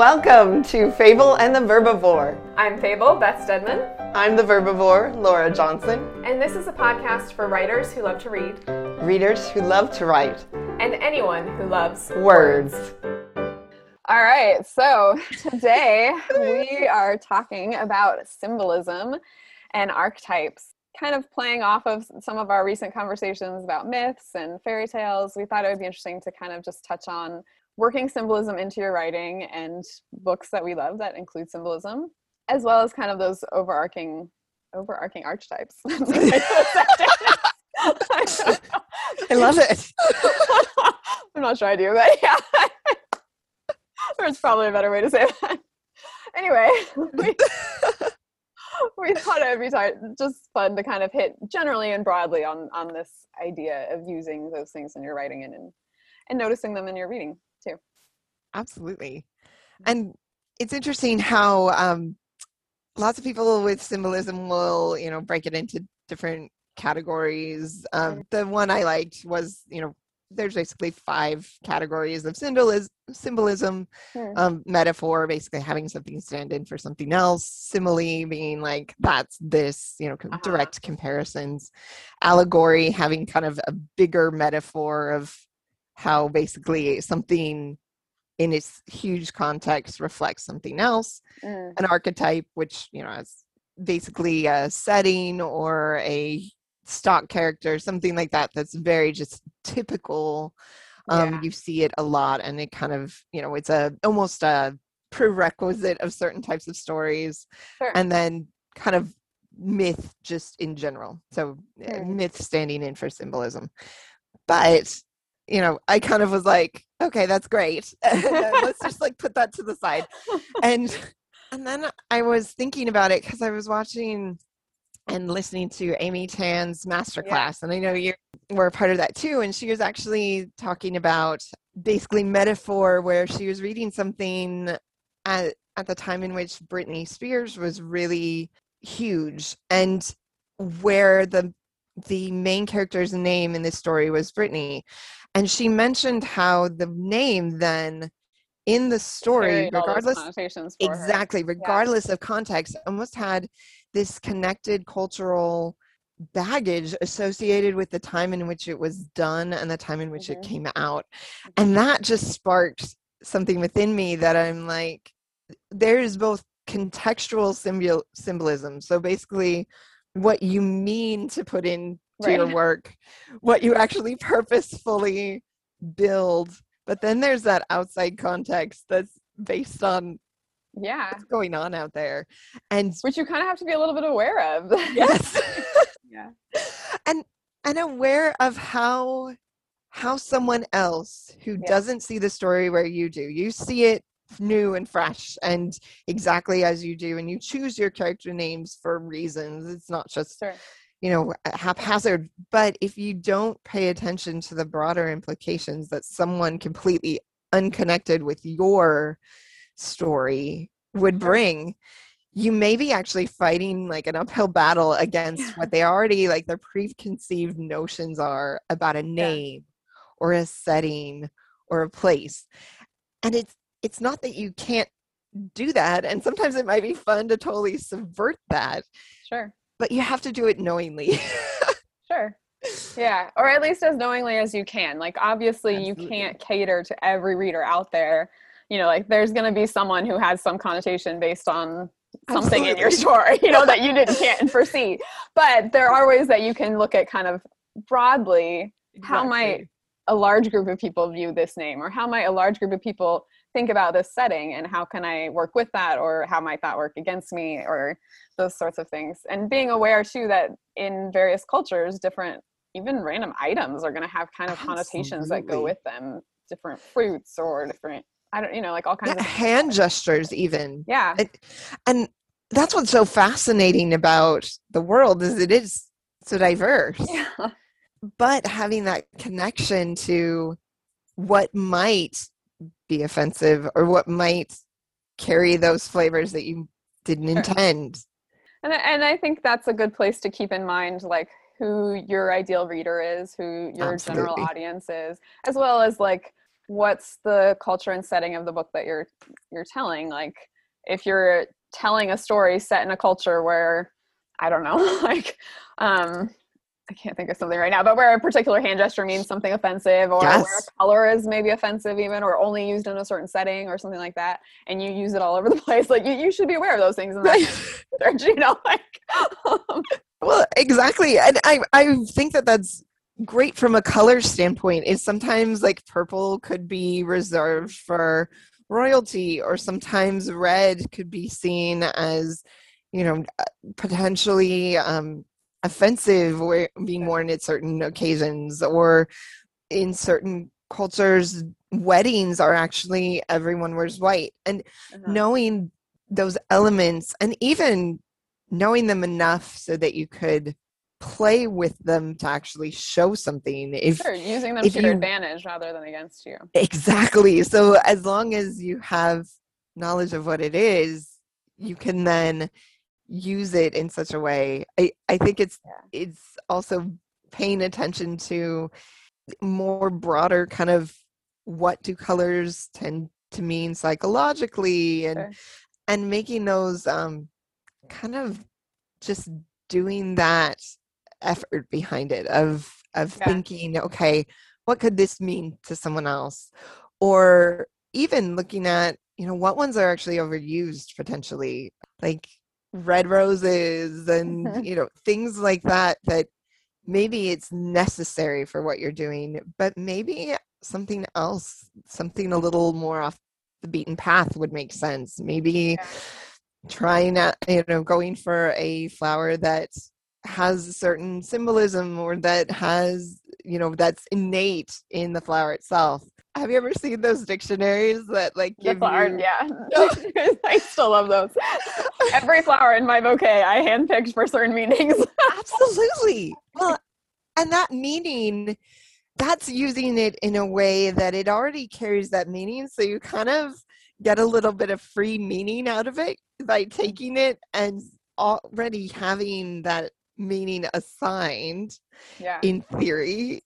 Welcome to Fable and the Verbivore. I'm Fable, Beth Stedman. I'm the Verbivore, Laura Johnson. And this is a podcast for writers who love to read, readers who love to write, and anyone who loves words. All right, so today we are talking about symbolism and archetypes. Kind of playing off of some of our recent conversations about myths and fairy tales, we thought it would be interesting to kind of just touch on working symbolism into your writing and books that we love that include symbolism, as well as kind of those overarching overarching archetypes. I love it. I'm not sure I do, but yeah. There's probably a better way to say that. Anyway, we, we thought it would be just fun to kind of hit generally and broadly on on this idea of using those things in your writing and and, and noticing them in your reading too. Absolutely. And it's interesting how um, lots of people with symbolism will, you know, break it into different categories. Um, mm-hmm. the one I liked was, you know, there's basically five categories of symbolism symbolism hmm. um, metaphor basically having something stand in for something else simile being like that's this you know uh-huh. direct comparisons allegory having kind of a bigger metaphor of how basically something in its huge context reflects something else mm. an archetype which you know is basically a setting or a stock character, something like that, that's very just typical. Um, yeah. You see it a lot, and it kind of, you know, it's a almost a prerequisite of certain types of stories, sure. and then kind of myth just in general. So mm. myth standing in for symbolism, but you know, I kind of was like, okay, that's great. Let's just like put that to the side, and and then I was thinking about it because I was watching and listening to Amy Tan's masterclass. Yeah. And I know you were a part of that too. And she was actually talking about basically metaphor where she was reading something at, at the time in which Britney Spears was really huge and where the the main character's name in this story was Britney. And she mentioned how the name then in the story, regardless exactly, regardless yeah. of context, almost had this connected cultural baggage associated with the time in which it was done and the time in which mm-hmm. it came out. And that just sparked something within me that I'm like, there's both contextual symbol- symbolism. So basically, what you mean to put into right. your work, what you actually purposefully build. But then there's that outside context that's based on yeah what's going on out there and which you kind of have to be a little bit aware of yes yeah and and aware of how how someone else who yeah. doesn't see the story where you do you see it new and fresh and exactly as you do and you choose your character names for reasons it's not just sure. You know haphazard but if you don't pay attention to the broader implications that someone completely unconnected with your story would mm-hmm. bring you may be actually fighting like an uphill battle against what they already like their preconceived notions are about a name yeah. or a setting or a place. And it's it's not that you can't do that and sometimes it might be fun to totally subvert that. Sure but you have to do it knowingly sure yeah or at least as knowingly as you can like obviously Absolutely. you can't cater to every reader out there you know like there's going to be someone who has some connotation based on something Absolutely. in your story you know that you didn't can't foresee but there are ways that you can look at kind of broadly exactly. how might a large group of people view this name or how might a large group of people think about this setting and how can i work with that or how might that work against me or those sorts of things and being aware too that in various cultures different even random items are going to have kind of Absolutely. connotations that go with them different fruits or different I don't, you know, like all kinds yeah, of hand gestures, even. Yeah. And, and that's what's so fascinating about the world is it is so diverse. Yeah. But having that connection to what might be offensive or what might carry those flavors that you didn't sure. intend. And and I think that's a good place to keep in mind, like who your ideal reader is, who your Absolutely. general audience is, as well as like what's the culture and setting of the book that you're you're telling like if you're telling a story set in a culture where i don't know like um I can't think of something right now, but where a particular hand gesture means something offensive, or yes. where a color is maybe offensive, even, or only used in a certain setting, or something like that, and you use it all over the place, like you, you should be aware of those things in that research, you know, like. Um, well, exactly, and I I think that that's great from a color standpoint. Is sometimes like purple could be reserved for royalty, or sometimes red could be seen as you know potentially um offensive or being worn at certain occasions or in certain cultures weddings are actually everyone wears white and uh-huh. knowing those elements and even knowing them enough so that you could play with them to actually show something if sure, using them if to your advantage rather than against you exactly so as long as you have knowledge of what it is you can then use it in such a way i i think it's yeah. it's also paying attention to more broader kind of what do colors tend to mean psychologically and sure. and making those um kind of just doing that effort behind it of of yeah. thinking okay what could this mean to someone else or even looking at you know what ones are actually overused potentially like red roses and you know things like that that maybe it's necessary for what you're doing but maybe something else something a little more off the beaten path would make sense maybe yeah. trying at you know going for a flower that has a certain symbolism or that has you know that's innate in the flower itself have you ever seen those dictionaries that like give the flower, you... yeah. I still love those. Every flower in my bouquet I handpicked for certain meanings. Absolutely. Well, and that meaning that's using it in a way that it already carries that meaning. So you kind of get a little bit of free meaning out of it by taking it and already having that meaning assigned yeah. in theory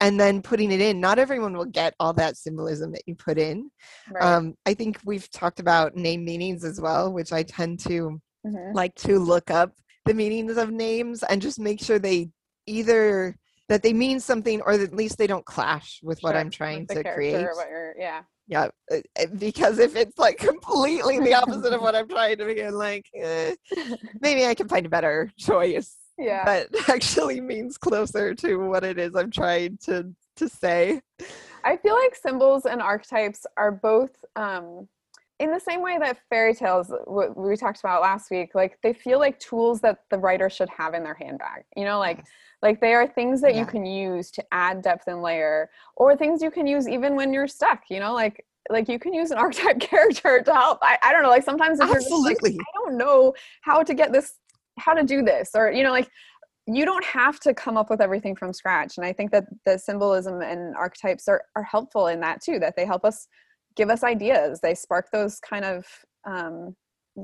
and then putting it in not everyone will get all that symbolism that you put in right. um, i think we've talked about name meanings as well which i tend to mm-hmm. like to look up the meanings of names and just make sure they either that they mean something or at least they don't clash with sure. what i'm trying to create yeah yeah uh, uh, because if it's like completely the opposite of what i'm trying to be like eh, maybe i can find a better choice yeah that actually means closer to what it is i'm trying to to say i feel like symbols and archetypes are both um in the same way that fairy tales what we talked about last week like they feel like tools that the writer should have in their handbag you know like yes. like they are things that yeah. you can use to add depth and layer or things you can use even when you're stuck you know like like you can use an archetype character to help I, I don't know like sometimes if Absolutely. Like, i don't know how to get this how to do this or you know like you don't have to come up with everything from scratch and i think that the symbolism and archetypes are, are helpful in that too that they help us give us ideas. They spark those kind of um,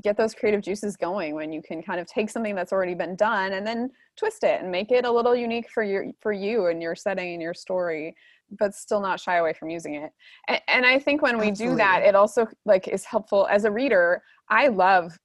get those creative juices going when you can kind of take something that's already been done and then twist it and make it a little unique for your for you and your setting and your story but still not shy away from using it. And, and i think when we Absolutely. do that it also like is helpful. As a reader i love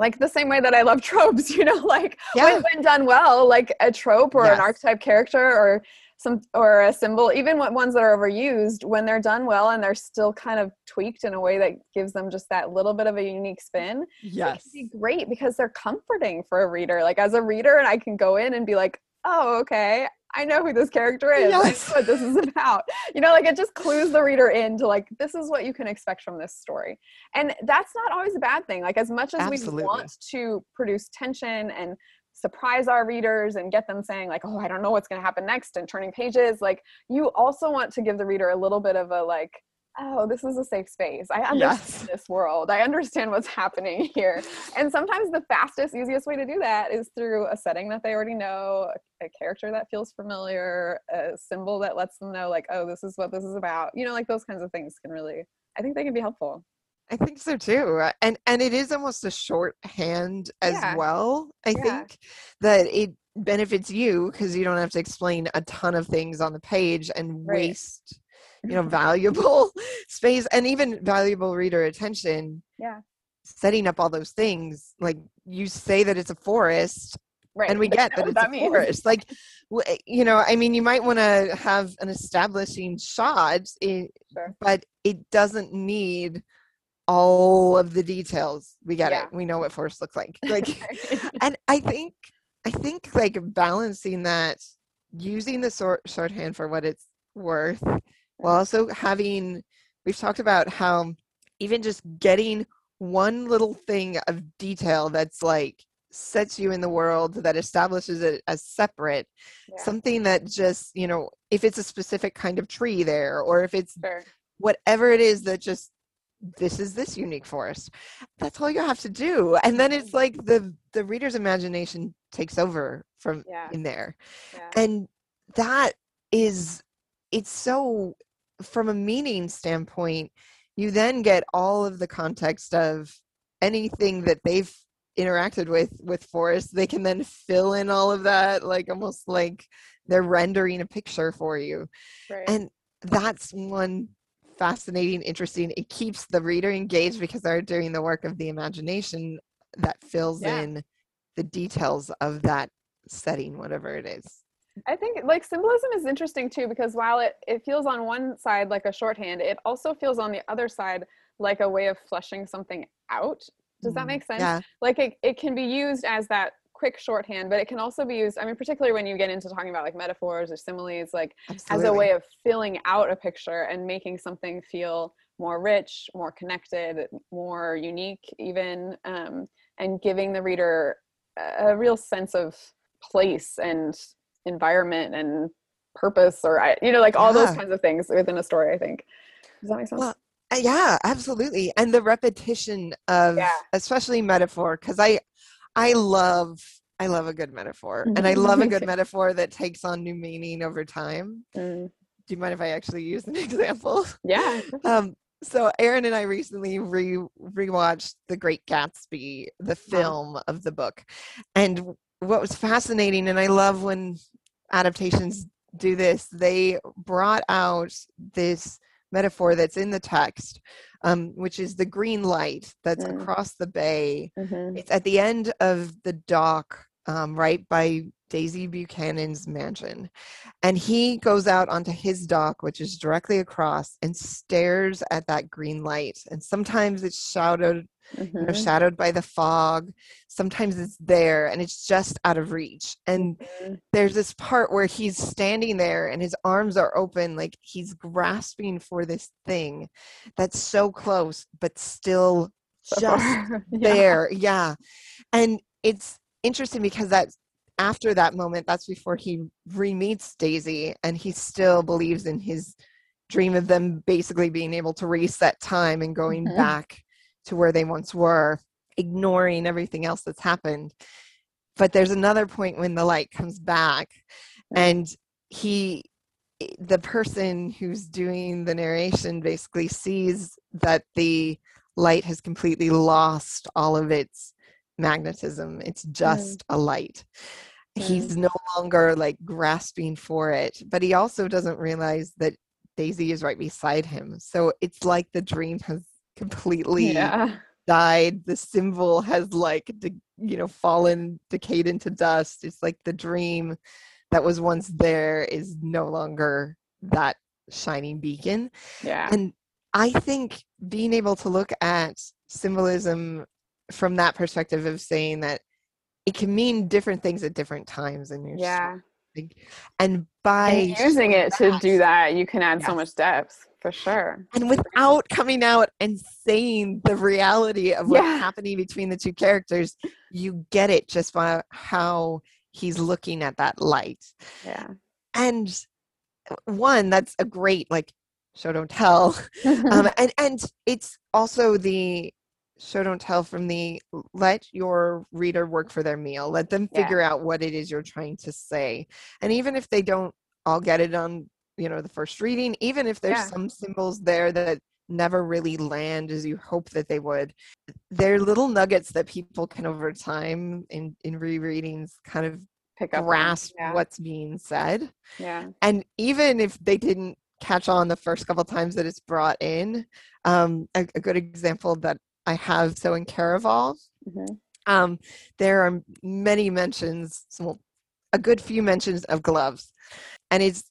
like the same way that I love tropes, you know, like yeah. when, when done well, like a trope or yes. an archetype character or some or a symbol, even what ones that are overused, when they're done well and they're still kind of tweaked in a way that gives them just that little bit of a unique spin, yes, be great because they're comforting for a reader. Like as a reader, and I can go in and be like, oh, okay, I know who this character is. Yes. what this is about. You know, like it just clues the reader into like this is what you can expect from this story. And that's not always a bad thing. Like as much as Absolutely. we want to produce tension and surprise our readers and get them saying like, "Oh, I don't know what's going to happen next," and turning pages, like you also want to give the reader a little bit of a like oh, this is a safe space. I understand yes. this world. I understand what's happening here. And sometimes the fastest, easiest way to do that is through a setting that they already know, a, a, character that feels familiar, a symbol that lets them know, like, oh, this is what this is about. You know, like those kinds of things can really, I think they can be helpful. I think so too. Uh, and and it is almost a shorthand as yeah. well. I yeah. think that it benefits you because you don't have to explain a ton of things on the page and right. waste you know valuable space and even valuable reader attention. Yeah. Setting up all those things like you say that it's a forest right. and we get that it's that a means. forest. Like eh, you know i mean you might want to have an establishing shot in, Sure. but it doesn't need all of the details. We get Yeah. it we know what forest looks like. Like and i think i think like balancing that using the sort shorthand for what it's worth while also having we've talked about how even just getting one little thing of detail that's like sets you in the world that establishes it as separate Yeah. something that just you know if it's a specific kind of tree there or if it's sure whatever it is that just this is this unique forest that's all you have to do and then it's like the the reader's imagination takes over from Yeah. in there yeah and that is it's so from a meaning standpoint you then get all of the context of anything that they've interacted with with forest they can then fill in all of that like almost like they're rendering a picture for you. Right. And that's one fascinating interesting it keeps the reader engaged because they're doing the work of the imagination that fills Yeah. in the details of that setting whatever it is I think like symbolism is interesting too because while it, it feels on one side like a shorthand, it also feels on the other side like a way of fleshing something out. Does that Mm, make sense? yeah Like it, it can be used as that quick shorthand, but it can also be used, I mean, particularly when you get into talking about like metaphors or similes, like absolutely. as a way of filling out a picture and making something feel more rich, more connected, more unique, even, um, and giving the reader a a real sense of place and environment and purpose, or I- you know, like all those kinds of things within a story. I think. Does that make sense? Well, Uh, yeah absolutely and the repetition of Yeah. especially metaphor because i i love i love a good metaphor and i love a good metaphor that takes on new meaning over time Mm, do you mind if i actually use an example yeah. um so aaron and i recently re rewatched the great gatsby the film of the book and what was fascinating and i love when adaptations do this they brought out this metaphor that's in the text um, which is the green light that's Mm. across the bay Mhm. it's at the end of the dock, um, right by Daisy Buchanan's mansion. And he goes out onto his dock, which is directly across, and stares at that green light. And sometimes it's shadowed, know, Mhm. shadowed by the fog. Sometimes it's there and it's just out of reach. And Mhm. there's this part where he's standing there and his arms are open, like he's grasping for this thing that's so close, but still So just. Yeah. there yeah and it's interesting because that's after that moment that's before he re-meets daisy and he still believes in his dream of them basically being able to reset time and going Mhm. back to where they once were ignoring everything else that's happened. But there's another point when the light comes back mm. and he the person who's doing the narration basically sees that the light has completely lost all of its magnetism. It's mm. just a light. He's mm. no longer like grasping for it but he also doesn't realize that daisy is right beside him. So it's like the dream has completely Yeah. died the symbol has like de- you know fallen decayed into dust it's like the dream that was once there is no longer that shining beacon Yeah. and i think being able to look at symbolism from that perspective of saying that it can mean different things at different times in your Yeah. story. and by And using it to do that, you can add so much depth for sure. and without coming out and saying the reality of what's Yeah. happening between the two characters you get it just by how he's looking at that light Yeah. and one that's a great like show don't tell um, and and it's also the show don't tell from the let your reader work for their meal let them Yeah. figure out what it is you're trying to say and even if they don't all get it on you know the first reading even if there's Yeah. some symbols there that never really land as you hope that they would they're little nuggets that people can over time in in rereadings kind of Pick up grasp Yeah. what's being said Yeah. and even if they didn't catch on the first couple times that it's brought in. Um, a, a, good example that I have so in Caraval, mm-hmm. um, there are many mentions, well, a good few mentions of gloves, and it's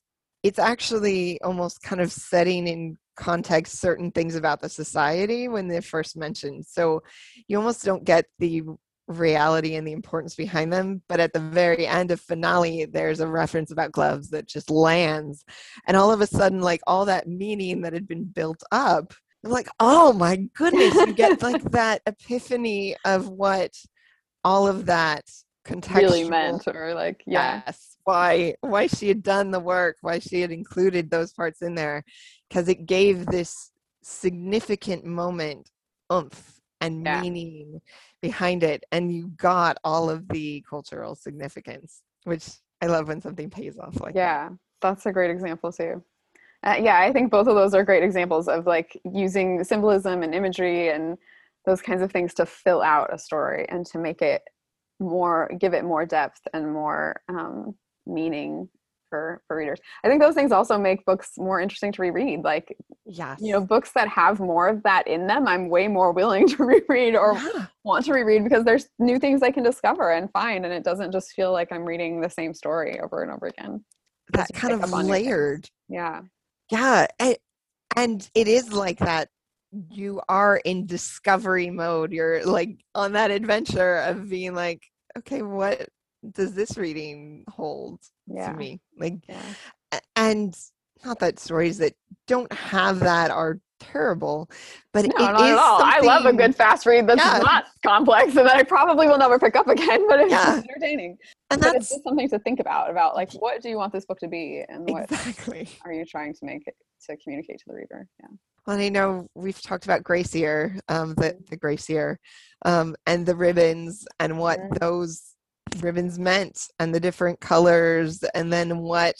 it's actually almost kind of setting in context certain things about the society when they're first mentioned. So you almost don't get the reality and the importance behind them. But at the very end of finale, there's a reference about gloves that just lands. And all of a sudden, like all that meaning that had been built up, I'm like, oh my goodness, you get like that epiphany of what all of that contextual really meant or like yeah. yes why why she had done the work why she had included those parts in there because it gave this significant moment oomph and yeah. meaning behind it and you got all of the cultural significance which i love when something pays off like yeah that. that's a great example too uh, yeah i think both of those are great examples of like using symbolism and imagery and those kinds of things to fill out a story and to make it more give it more depth and more um, meaning for for readers. I think those things also make books more interesting to reread. Like, yeah, you know, books that have more of that in them, I'm way more willing to reread or yeah. want to reread because there's new things I can discover and find, and it doesn't just feel like I'm reading the same story over and over again. That kind of layered. Yeah. Yeah, and, and it is like that. You are in discovery mode. You're like on that adventure of being like, okay, what does this reading hold yeah. to me? Like, yeah. and not that stories that don't have that are terrible, but no, not at all. I love a good fast read that's yeah. not complex and that I probably will never pick up again, but it's yeah. entertaining. And but that's something to think about about like what do you want this book to be and what exactly. are you trying to make it to communicate to the reader? Yeah. Well, I know we've talked about Grace Year, um, the the Grace Year, um, and the ribbons and what mm-hmm. those ribbons meant and the different colors and then what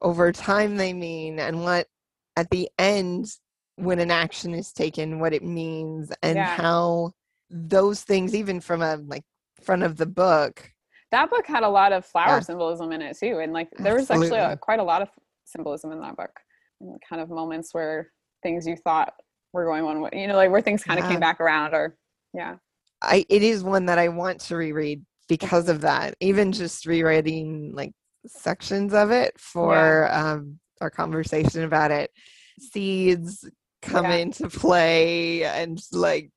over time they mean and what at the end when an action is taken what it means and yeah. how those things even from a like front of the book that book had a lot of flower yeah. symbolism in it too and like there was Absolutely. actually a, quite a lot of symbolism in that book kind of moments where things you thought were going one way you know like where things kind of yeah. came back around or yeah I it is one that I want to reread because of that even just rewriting like sections of it for yeah. um, our conversation about it seeds come yeah. into play and like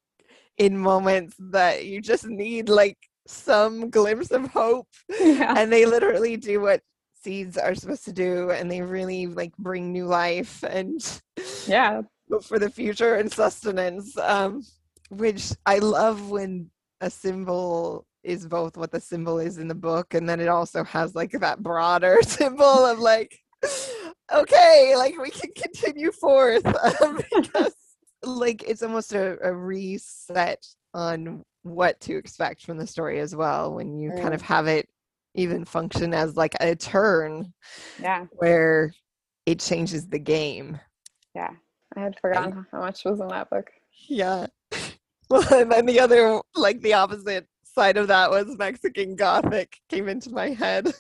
in moments that you just need like some glimpse of hope yeah. and they literally do what seeds are supposed to do and they really like bring new life and yeah. for the future and sustenance um which i love when a symbol is both what the symbol is in the book and then it also has like that broader symbol of like okay like we can continue forth um, because like it's almost a, a, reset on what to expect from the story as well when you kind of have it even function as like a turn yeah. where it changes the game. Yeah. I had forgotten and, how much was in that book. Yeah. Well and then the other like the opposite side of that was Mexican Gothic came into my head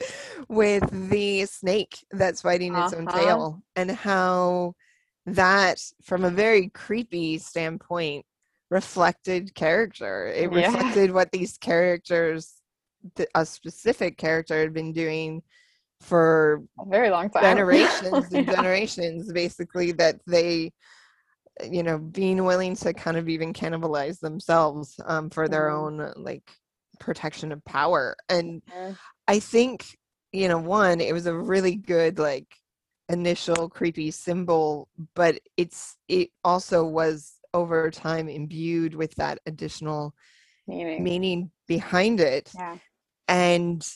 with the snake that's biting its uh-huh. own tail and how that from a very creepy standpoint reflected character. It yeah. reflected what these characters a specific character had been doing for a very long time. generations and generations basically that they you know being willing to kind of even cannibalize themselves um, for their mm-hmm. own like protection of power. And i think you know one it was a really good like initial creepy symbol but it's it also was over time imbued with that additional meaning, meaning behind it. Yeah. And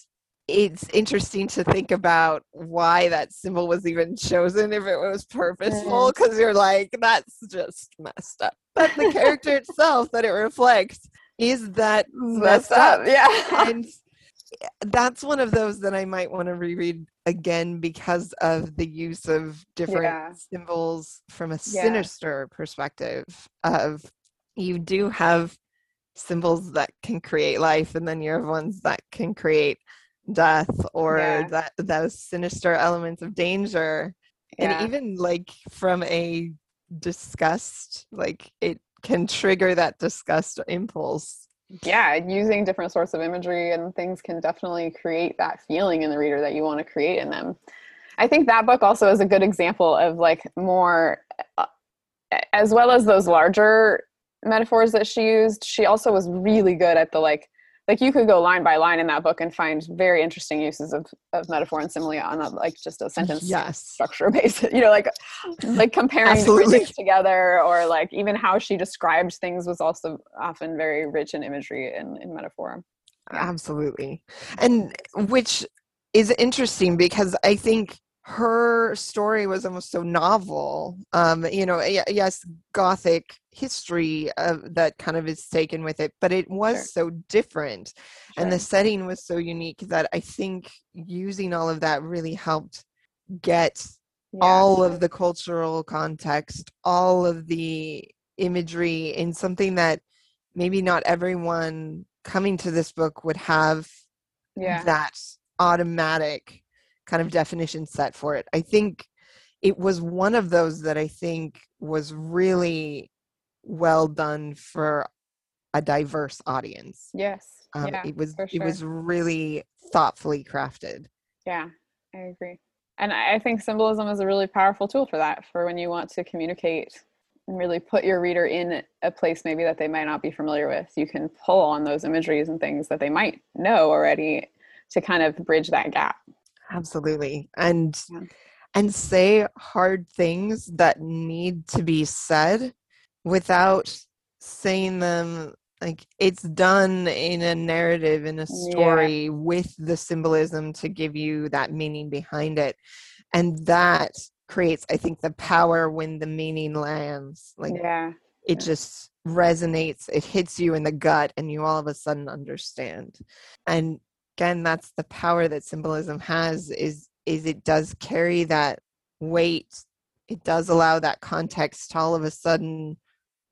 it's interesting to think about why that symbol was even chosen if it was purposeful because you're like that's just messed up but the character itself that it reflects is that mm, messed, messed up. up yeah and that's one of those that i might want to reread again because of the use of different yeah. symbols from a yeah. sinister perspective of you do have symbols that can create life and then you have ones that can create death or yeah. that those sinister elements of danger. And even like from a disgust like it can trigger that disgust impulse. Yeah using different sorts of imagery and things can definitely create that feeling in the reader that you want to create in them. I think that book also is a good example of like more uh, as well as those larger metaphors that she used she also was really good at the like like you could go line by line in that book and find very interesting uses of, of metaphor and simile on a, like just a sentence yes. structure basis you know like like comparing things together or like even how she described things was also often very rich in imagery and in metaphor yeah. absolutely and which is interesting because i think her story was almost so novel um you know yes gothic history of, that kind of is taken with it but it was sure. so different sure. and the setting was so unique that i think using all of that really helped get yeah. all of the cultural context all of the imagery in something that maybe not everyone coming to this book would have yeah. that automatic kind of definition set for it. I think it was one of those that I think was really well done for a diverse audience. Yes. Um, yeah, it was sure. it was really thoughtfully crafted. Yeah, I agree. And I think symbolism is a really powerful tool for that, for when you want to communicate and really put your reader in a place maybe that they might not be familiar with. You can pull on those imageries and things that they might know already to kind of bridge that gap absolutely and yeah. and say hard things that need to be said without saying them like it's done in a narrative in a story yeah. with the symbolism to give you that meaning behind it and that creates i think the power when the meaning lands like yeah it yeah. just resonates it hits you in the gut and you all of a sudden understand and again that's the power that symbolism has is is it does carry that weight. It does allow that context to all of a sudden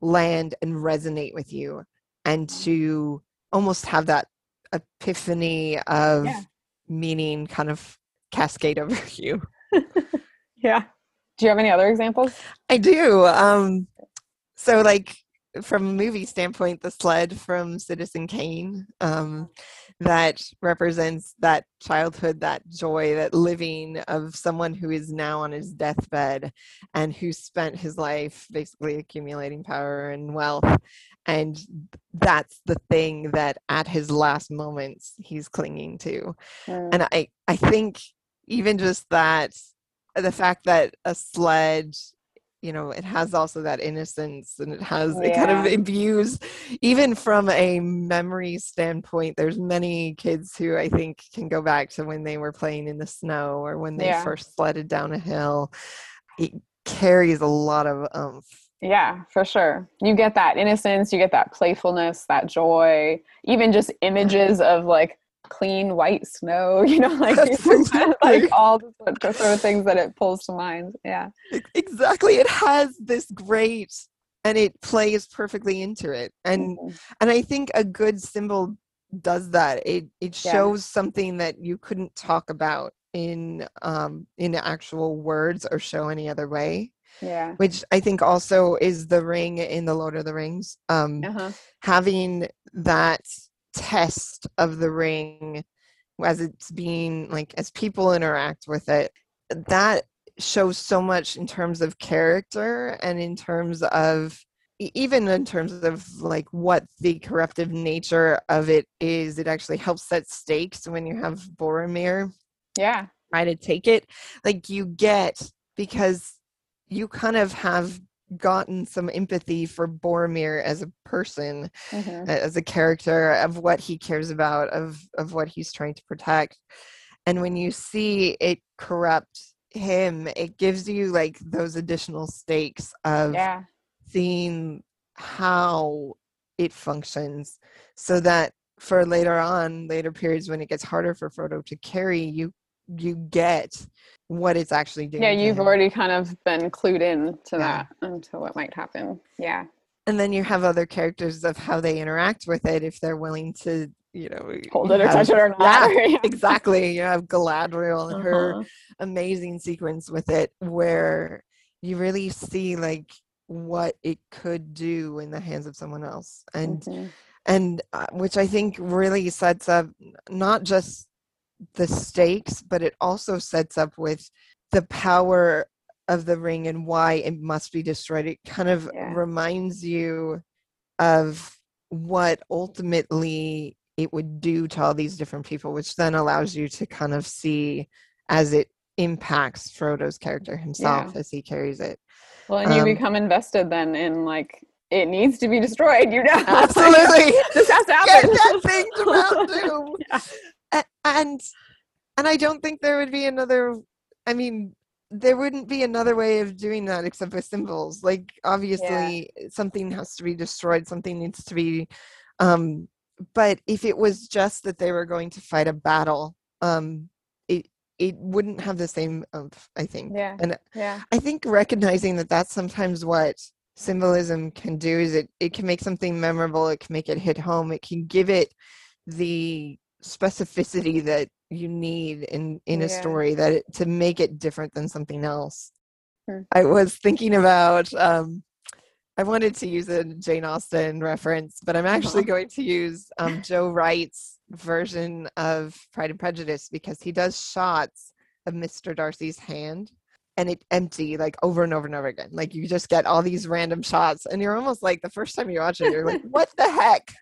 land and resonate with you and to almost have that epiphany of yeah. meaning kind of cascade over you. Yeah. Do you have any other examples? I do um so like from a movie standpoint the sled from citizen kane um that represents that childhood, that joy, that living of someone who is now on his deathbed and who spent his life basically accumulating power and wealth. And that's the thing that at his last moments he's clinging to. Mm. And I, I think even just that, the fact that a sled you know it has also that innocence and it has yeah. it kind of imbues even from a memory standpoint there's many kids who i think can go back to when they were playing in the snow or when they yeah. first sledded down a hill it carries a lot of umph yeah for sure you get that innocence you get that playfulness that joy even just mm-hmm. images of like clean white snow, you know, like like all the, sort of things that it pulls to mind. Yeah. Exactly. It has this great and it plays perfectly into it. And mm-hmm. and I think a good symbol does that. It it shows yeah. something that you couldn't talk about in um in actual words or show any other way yeah which i think also is the ring in the lord of the rings um uh-huh. having that test of the ring as it's being like as people interact with it. That shows so much in terms of character and in terms of even in terms of like what the corruptive nature of it is. It actually helps set stakes when you have boromir. Yeah. Try to take it. Like you get because you kind of have gotten some empathy for Boromir as a person, mm-hmm. as a character, of what he cares about, of of what he's trying to protect. And when you see it corrupt him, it gives you like those additional stakes of yeah. seeing how it functions, so that for later on, later periods when it gets harder for Frodo to carry, you you get what it's actually doing. Yeah, you've already kind of been clued in to yeah. that and to what might happen. Yeah. And then you have other characters of how they interact with it if they're willing to you know hold it or touch it or not. Yeah, exactly. You have Galadriel and uh-huh. her amazing sequence with it where you really see like what it could do in the hands of someone else and mm-hmm. and uh, which i think really sets up not just the stakes but it also sets up with the power of the ring and why it must be destroyed it kind of yeah. reminds you of what ultimately it would do to all these different people which then allows you to kind of see as it impacts Frodo's character himself yeah. as he carries it. Well, and you um, become invested then in like it needs to be destroyed. You know, absolutely. this has to happen. Get that thing to Mount Doom. yeah. And and I don't think there would be another. I mean, there wouldn't be another way of doing that except with symbols. Like obviously, yeah. something has to be destroyed. Something needs to be. Um, but if it was just that they were going to fight a battle, um, it wouldn't have the same of I think. Yeah. And yeah. I think recognizing that that's sometimes what symbolism can do is it, it can make something memorable, it can make it hit home, it can give it the specificity that you need in in a story that it, to make it different than something else. Hmm. I was thinking about um I wanted to use a Jane Austen reference, but I'm actually uh-huh. going to use um, Joe Wright's version of Pride and Prejudice because he does shots of Mr. Darcy's hand and it empty like over and over and over again. Like you just get all these random shots and you're almost like the first time you watch it, you're like, what the heck?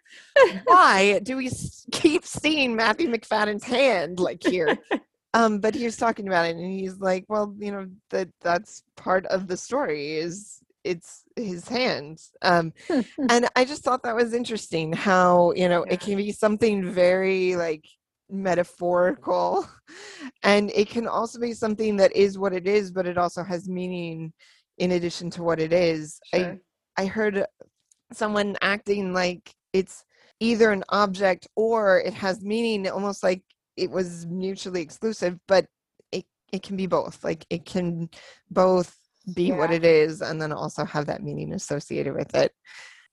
Why do we keep seeing Matthew Macfadyen's hand like here? Um, but he was talking about it and he's like, well, you know, that that's part of the story is it's his hands um and i just thought that was interesting how you know yeah. it can be something very like metaphorical and it can also be something that is what it is but it also has meaning in addition to what it is sure. i i heard someone acting like it's either an object or it has meaning almost like it was mutually exclusive but it it can be both like it can both be yeah. what it is and then also have that meaning associated with it.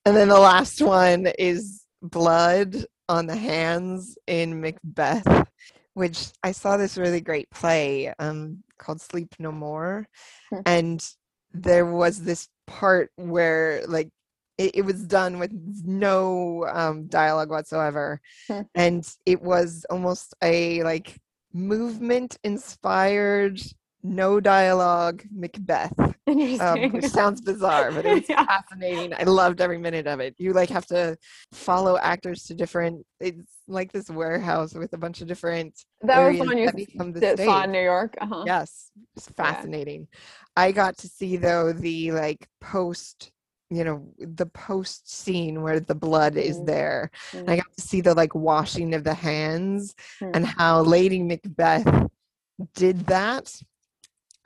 And then the last one is blood on the hands in Macbeth, which I saw this really great play um, called Sleep No More. Hmm. And there was this part where, like, it, it was done with no um, dialogue whatsoever. Hmm. And it was almost a like movement inspired no dialogue Macbeth. Um, which sounds bizarre, but it's yeah. fascinating. I loved every minute of it. You like have to follow actors to different. It's like this warehouse with a bunch of different. That was the one you that saw in New York. Uh-huh. Yes, it's fascinating. Yeah. I got to see though the like post you know the post scene where the blood mm-hmm. is there mm-hmm. i got to see the like washing of the hands mm-hmm. and how lady macbeth did that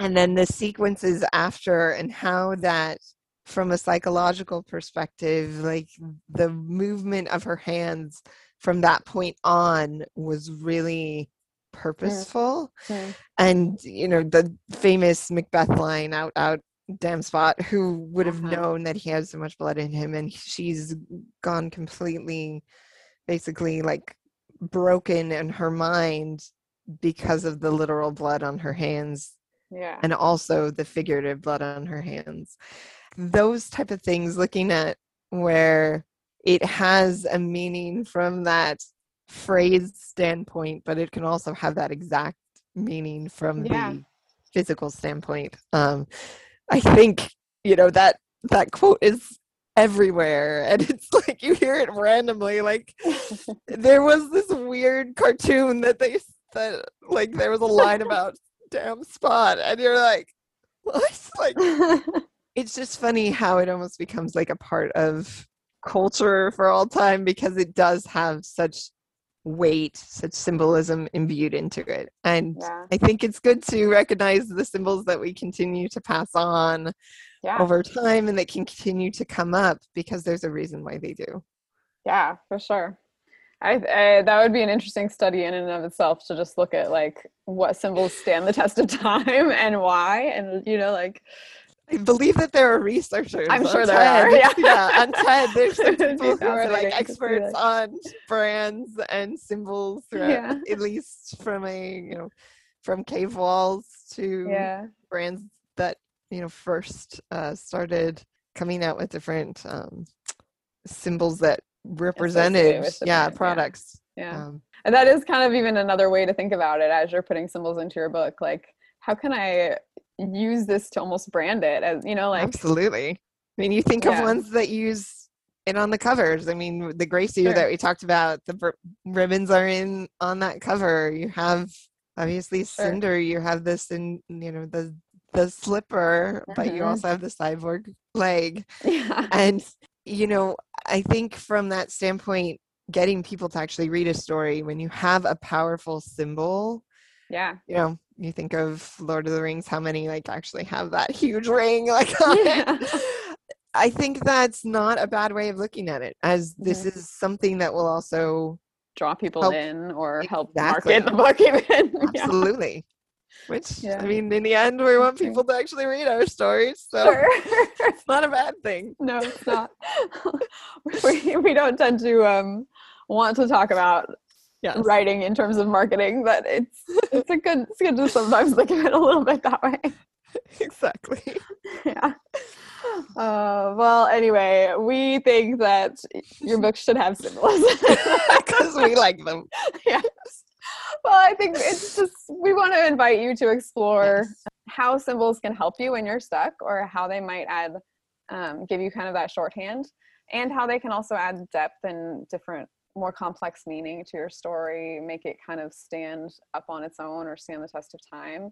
and then the sequences after and how that from a psychological perspective like the movement of her hands from that point on was really purposeful mm-hmm. and you know the famous macbeth line out out damn spot who would have uh-huh. known that he had so much blood in him and she's gone completely basically like broken in her mind because of the literal blood on her hands yeah. and also the figurative blood on her hands. Those type of things looking at where it has a meaning from that phrase standpoint but it can also have that exact meaning from yeah. the physical standpoint. Um i think you know that that quote is everywhere and it's like you hear it randomly like there was this weird cartoon that they that like there was a line about damn spot and you're like what like it's just funny how it almost becomes like a part of culture for all time because it does have such weight such symbolism imbued into it and yeah. i think it's good to recognize the symbols that we continue to pass on yeah. over time and that can continue to come up because there's a reason why they do yeah for sure I, I, that would be an interesting study in and of itself to just look at like what symbols stand the test of time and why and you know like I believe that there are researchers. I'm sure there TED. are, yeah. yeah, on TED, there's people who are like experts on brands and symbols, throughout, Yeah. at least from a you know, from cave walls to Yeah. brands that you know first uh, started coming out with different um, symbols that represented yeah brand, products. Yeah. Um, And that is kind of even another way to think about it as you're putting symbols into your book. Like, how can I use this to almost brand it as, you know, like, Absolutely. I mean, you think Yeah. of ones that use it on the covers. I mean, the Grace Year Sure. that we talked about, the br- ribbons are in on that cover. You have obviously Sure. Cinder. You have this in you know the the slipper, but you Mhm. also have the cyborg leg. yeah. And you know, I think from that standpoint, getting people to actually read a story when you have a powerful symbol Yeah. you know, you think of Lord of the Rings, how many like actually have that huge ring like Yeah. I think that's not a bad way of looking at it, as this is something that will also Draw people Help- in or help Exactly. market the book even. absolutely. Which Yeah. I mean, in the end, we want people to actually read our stories, so Sure. it's not a bad thing. no, it's not. we, we don't tend to um, want to talk about Yes, writing in terms of marketing, but it's it's a good it's good to sometimes look at it a little bit that way. exactly. yeah. Uh, well, anyway, we think that your book should have symbols. Because we like them. yes. Well, I think it's just we want to invite you to explore Yes. how symbols can help you when you're stuck, or how they might add, um, give you kind of that shorthand, and how they can also add depth and different, more complex meaning to your story, make it kind of stand up on its own or stand the test of time.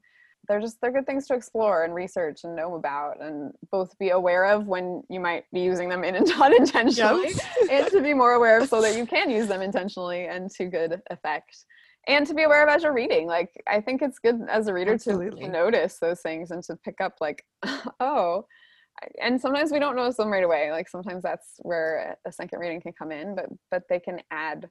They're just they're good things to explore and research and know about, and both be aware of when you might be using them in and unintentionally and to be more aware of so that you can use them intentionally and to good effect and to be aware of as you're reading like i think it's good as a reader to, Absolutely. to notice those things and to pick up like oh and sometimes we don't notice them right away like sometimes that's where a second reading can come in but but they can add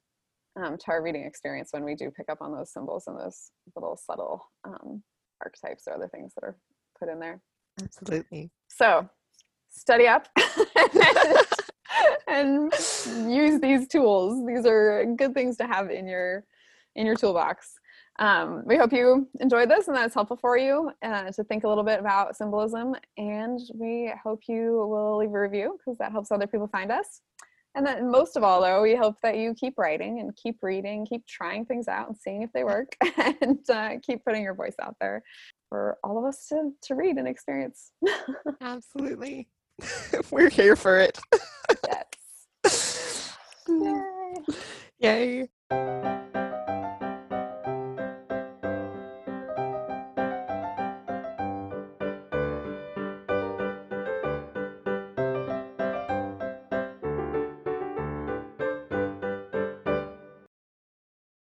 um, to our reading experience when we do pick up on those symbols and those little subtle um, archetypes or other things that are put in there Absolutely. so study up and use these tools. These are good things to have in your in your toolbox. Um, we hope you enjoyed this and that it's helpful for you uh, to think a little bit about symbolism. And we hope you will leave a review because that helps other people find us. And then, most of all, though, we hope that you keep writing and keep reading, keep trying things out and seeing if they work, and uh, keep putting your voice out there for all of us to, to read and experience. Absolutely. We're here for it. yes. Yay. Yay.